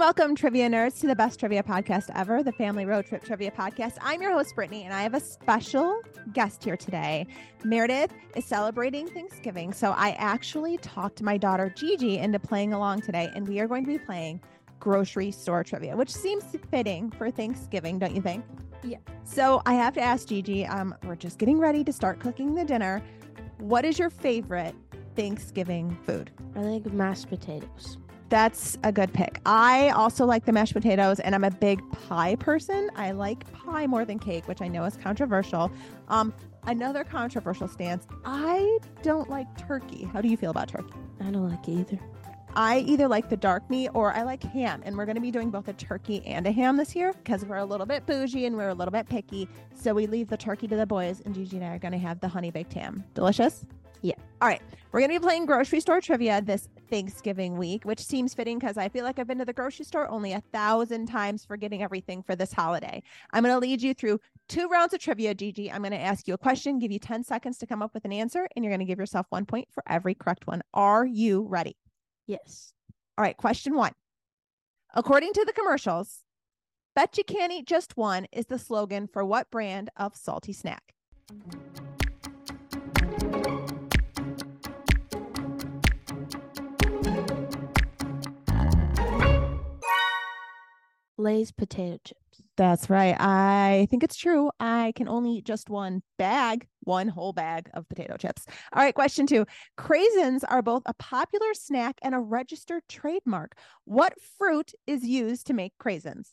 And welcome, trivia nerds, to the best trivia podcast ever, the Family Road Trip Trivia Podcast. I'm your host, Brittany, and I have a special guest here today. Meredith is celebrating Thanksgiving, so I actually talked my daughter Gigi into playing along today, and we are going to be playing grocery store trivia, which seems fitting for Thanksgiving, don't you think? Yeah. So I have to ask Gigi, um, we're just getting ready to start cooking the dinner. What is your favorite Thanksgiving food? I like mashed potatoes. That's a good pick. I also like the mashed potatoes, and I'm a big pie person. I like pie more than cake, which I know is controversial. Um, another controversial stance. I don't like turkey. How do you feel about turkey? I don't like it either. I either like the dark meat or I like ham, and we're going to be doing both a turkey and a ham this year because we're a little bit bougie and we're a little bit picky. So we leave the turkey to the boys, and Gigi and I are going to have the honey baked ham. Delicious. Yeah. All right. We're going to be playing grocery store trivia this Thanksgiving week, which seems fitting because I feel like I've been to the grocery store only a thousand times for getting everything for this holiday. I'm going to lead you through two rounds of trivia, Gigi. I'm going to ask you a question, give you 10 seconds to come up with an answer, and you're going to give yourself one point for every correct one. Are you ready? Yes. All right. Question one. According to the commercials, Bet you can't eat just one is the slogan for what brand of salty snack? Lay's potato chips. That's right. I think it's true. I can only eat just one bag, one whole bag of potato chips. All right, question two. Craisins are both a popular snack and a registered trademark. What fruit is used to make craisins?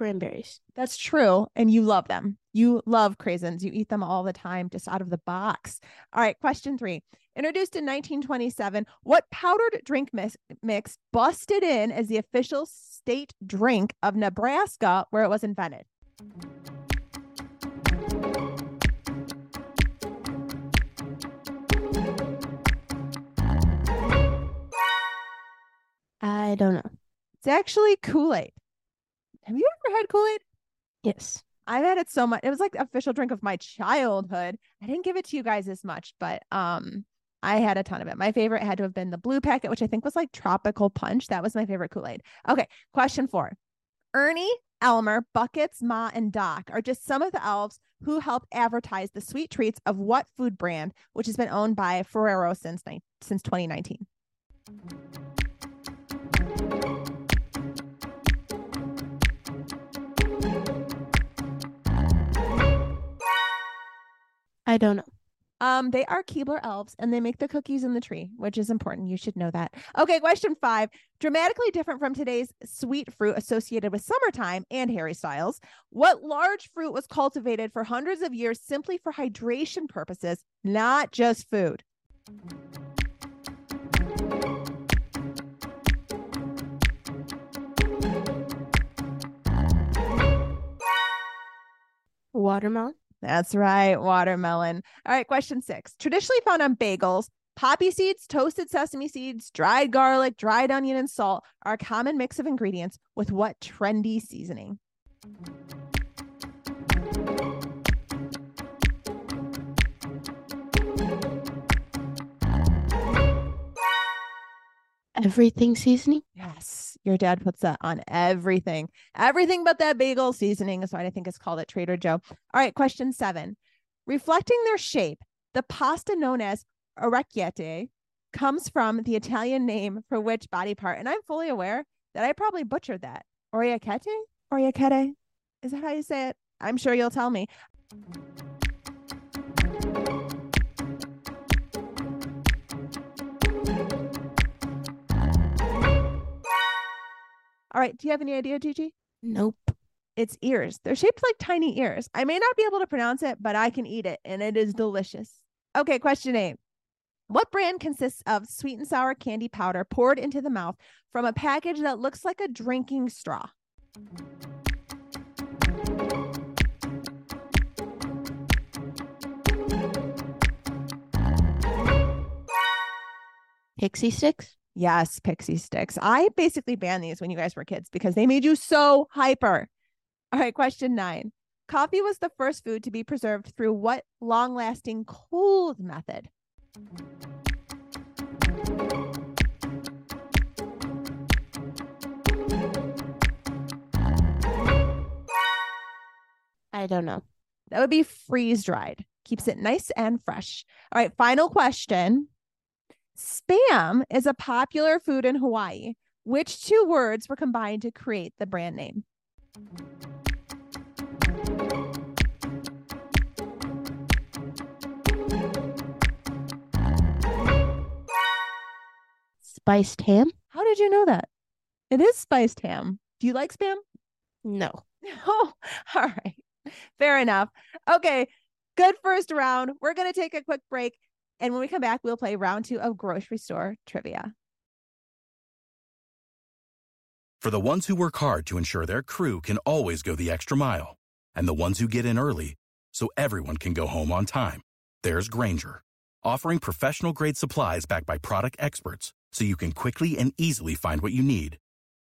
Cranberries. That's true. And you love them. You love craisins. You eat them all the time, just out of the box. All right. Question three. Introduced in 1927, what powdered drink mix, mix busted in as the official state drink of Nebraska, where it was invented? I don't know. It's actually Kool Aid. Had Kool Aid? Yes. I've had it so much. It was like the official drink of my childhood. I didn't give it to you guys as much, but um, I had a ton of it. My favorite had to have been the blue packet, which I think was like tropical punch. That was my favorite Kool Aid. Okay, question four. Ernie, Elmer, Buckets, Ma, and Doc are just some of the elves who help advertise the sweet treats of what food brand, which has been owned by Ferrero since ni- since 2019. I don't know. Um, they are Keebler elves and they make the cookies in the tree, which is important. You should know that. Okay, question five. Dramatically different from today's sweet fruit associated with summertime and Harry Styles. What large fruit was cultivated for hundreds of years simply for hydration purposes, not just food? Watermelon. That's right, watermelon. All right, question six. Traditionally found on bagels, poppy seeds, toasted sesame seeds, dried garlic, dried onion, and salt are a common mix of ingredients with what trendy seasoning? Everything seasoning. Yes, your dad puts that on everything. Everything but that bagel seasoning is why I think it's called at Trader Joe. All right, question seven. Reflecting their shape, the pasta known as orecchiette comes from the Italian name for which body part? And I'm fully aware that I probably butchered that. Orecchiette? Orecchiette? Is that how you say it? I'm sure you'll tell me. All right. Do you have any idea, Gigi? Nope. It's ears. They're shaped like tiny ears. I may not be able to pronounce it, but I can eat it and it is delicious. Okay. Question eight. What brand consists of sweet and sour candy powder poured into the mouth from a package that looks like a drinking straw? Pixy Stix? Yes, Pixy Stix. I basically banned these when you guys were kids because they made you so hyper. All right, question nine. Coffee was the first food to be preserved through what long lasting cold method? I don't know. That would be freeze dried. Keeps it nice and fresh. All right, final question. Spam is a popular food in Hawaii. Which two words were combined to create the brand name? Spiced ham? How did you know that? It is spiced ham. Do you like spam? No. Oh, all right. Fair enough. Okay. Good first round. We're going to take a quick break. And when we come back, we'll play round two of grocery store trivia. For the ones who work hard to ensure their crew can always go the extra mile, and the ones who get in early so everyone can go home on time, there's Grainger, offering professional grade supplies backed by product experts so you can quickly and easily find what you need.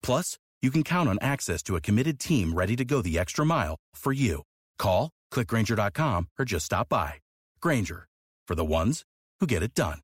Plus, you can count on access to a committed team ready to go the extra mile for you. Call, clickgrainger.com, or just stop by. Grainger, for the ones who get it done.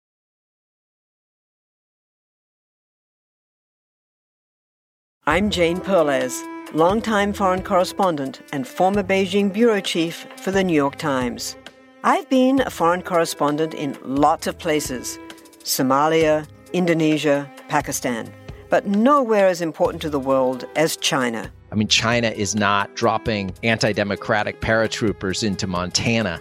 I'm Jane Perlez, longtime foreign correspondent and former Beijing bureau chief for the New York Times. I've been a foreign correspondent in lots of places Somalia, Indonesia, Pakistan, but nowhere as important to the world as China. I mean, China is not dropping anti democratic paratroopers into Montana.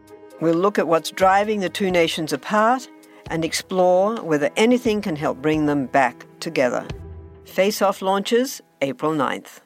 We'll look at what's driving the two nations apart and explore whether anything can help bring them back together. Face Off launches April 9th.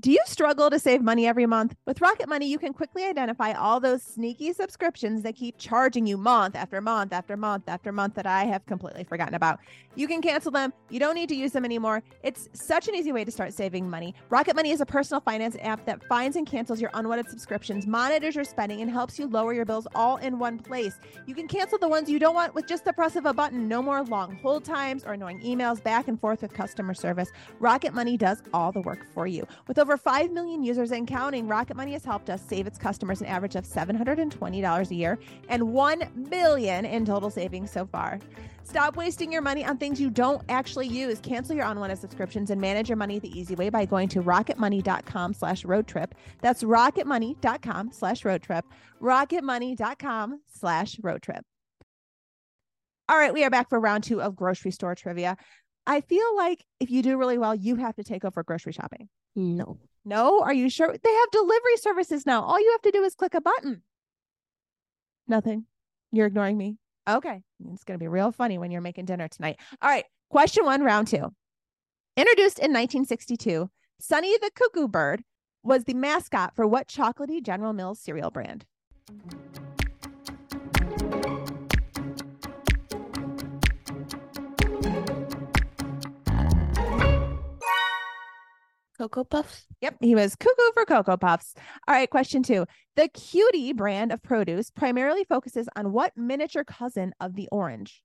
Do you struggle to save money every month? With Rocket Money, you can quickly identify all those sneaky subscriptions that keep charging you month after month after month after month that I have completely forgotten about. You can cancel them. You don't need to use them anymore. It's such an easy way to start saving money. Rocket Money is a personal finance app that finds and cancels your unwanted subscriptions, monitors your spending, and helps you lower your bills all in one place. You can cancel the ones you don't want with just the press of a button. No more long hold times or annoying emails back and forth with customer service. Rocket Money does all the work for you. With over 5 million users and counting, Rocket Money has helped us save its customers an average of $720 a year and 1 billion in total savings so far. Stop wasting your money on things you don't actually use. Cancel your unwanted subscriptions and manage your money the easy way by going to rocketmoney.com slash road trip. That's rocketmoney.com slash road trip. Rocketmoney.com slash road trip. All right, we are back for round two of grocery store trivia. I feel like if you do really well, you have to take over grocery shopping. No. No, are you sure? They have delivery services now. All you have to do is click a button. Nothing. You're ignoring me. Okay. It's going to be real funny when you're making dinner tonight. All right. Question one, round two. Introduced in 1962, Sonny the Cuckoo Bird was the mascot for what chocolatey General Mills cereal brand? Cocoa Puffs? Yep, he was cuckoo for Cocoa Puffs. All right, question two. The Cutie brand of produce primarily focuses on what miniature cousin of the orange?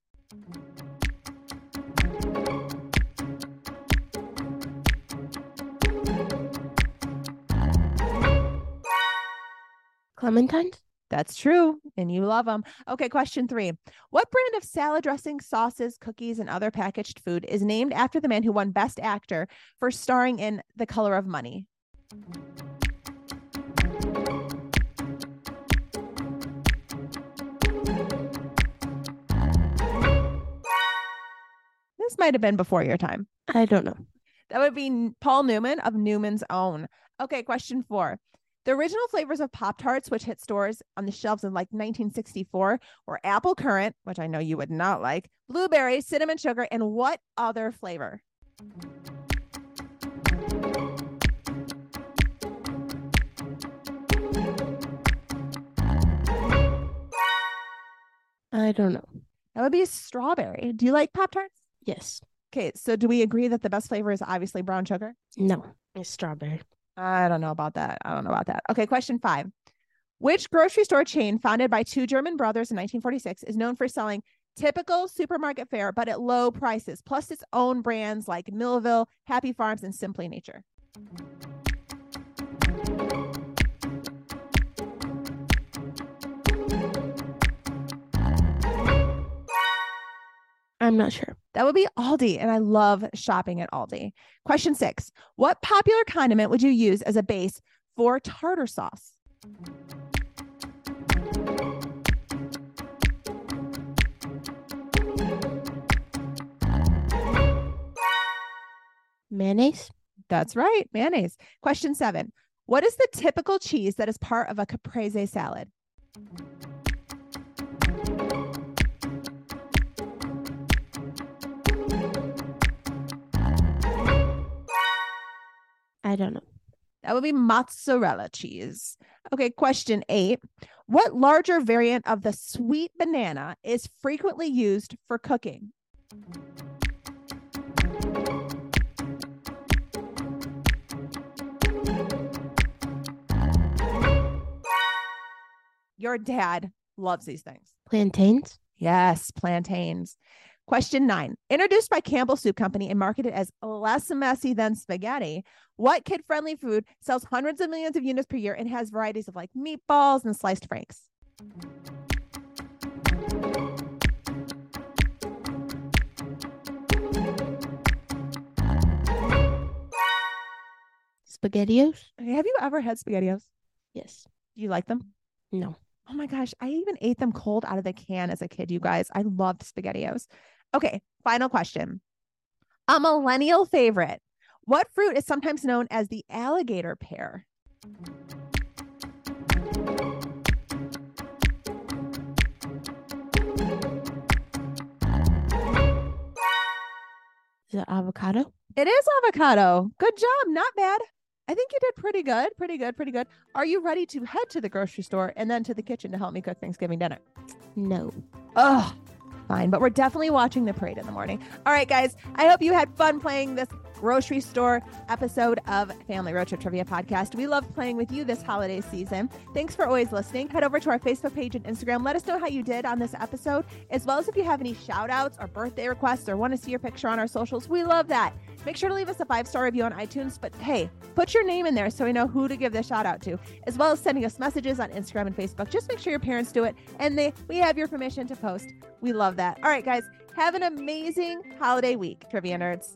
Clementines? That's true. And you love them. Okay, question three. What brand of salad dressing, sauces, cookies, and other packaged food is named after the man who won Best Actor for starring in The Color of Money? This might have been before your time. I don't know. That would be Paul Newman of Newman's Own. Okay, question four. The original flavors of Pop Tarts, which hit stores on the shelves in like 1964, were apple currant, which I know you would not like, blueberry, cinnamon sugar, and what other flavor? I don't know. That would be strawberry. Do you like Pop Tarts? Yes. Okay, so do we agree that the best flavor is obviously brown sugar? No. It's strawberry. I don't know about that. I don't know about that. Okay, question five. Which grocery store chain founded by two German brothers in 1946 is known for selling typical supermarket fare but at low prices, plus its own brands like Millville, Happy Farms, and Simply Nature? I'm not sure. That would be Aldi, and I love shopping at Aldi. Question six What popular condiment would you use as a base for tartar sauce? Mayonnaise? That's right, mayonnaise. Question seven What is the typical cheese that is part of a caprese salad? I don't know. That would be mozzarella cheese. Okay, question eight. What larger variant of the sweet banana is frequently used for cooking? Your dad loves these things. Plantains? Yes, plantains. Question nine. Introduced by Campbell Soup Company and marketed as less messy than spaghetti, what kid friendly food sells hundreds of millions of units per year and has varieties of like meatballs and sliced franks? Spaghettios? Have you ever had SpaghettiOs? Yes. Do you like them? No. Oh my gosh, I even ate them cold out of the can as a kid, you guys. I loved SpaghettiOs. Okay, final question. A millennial favorite. What fruit is sometimes known as the alligator pear? Is it avocado? It is avocado. Good job. Not bad. I think you did pretty good. Pretty good. Pretty good. Are you ready to head to the grocery store and then to the kitchen to help me cook Thanksgiving dinner? No. Oh, fine. But we're definitely watching the parade in the morning. All right, guys. I hope you had fun playing this grocery store episode of Family Road Trip Trivia Podcast. We love playing with you this holiday season. Thanks for always listening. Head over to our Facebook page and Instagram. Let us know how you did on this episode, as well as if you have any shout outs or birthday requests or want to see your picture on our socials. We love that. Make sure to leave us a five star review on iTunes. But hey, put your name in there so we know who to give the shout out to, as well as sending us messages on Instagram and Facebook. Just make sure your parents do it and they we have your permission to post. We love that. All right, guys, have an amazing holiday week, trivia nerds.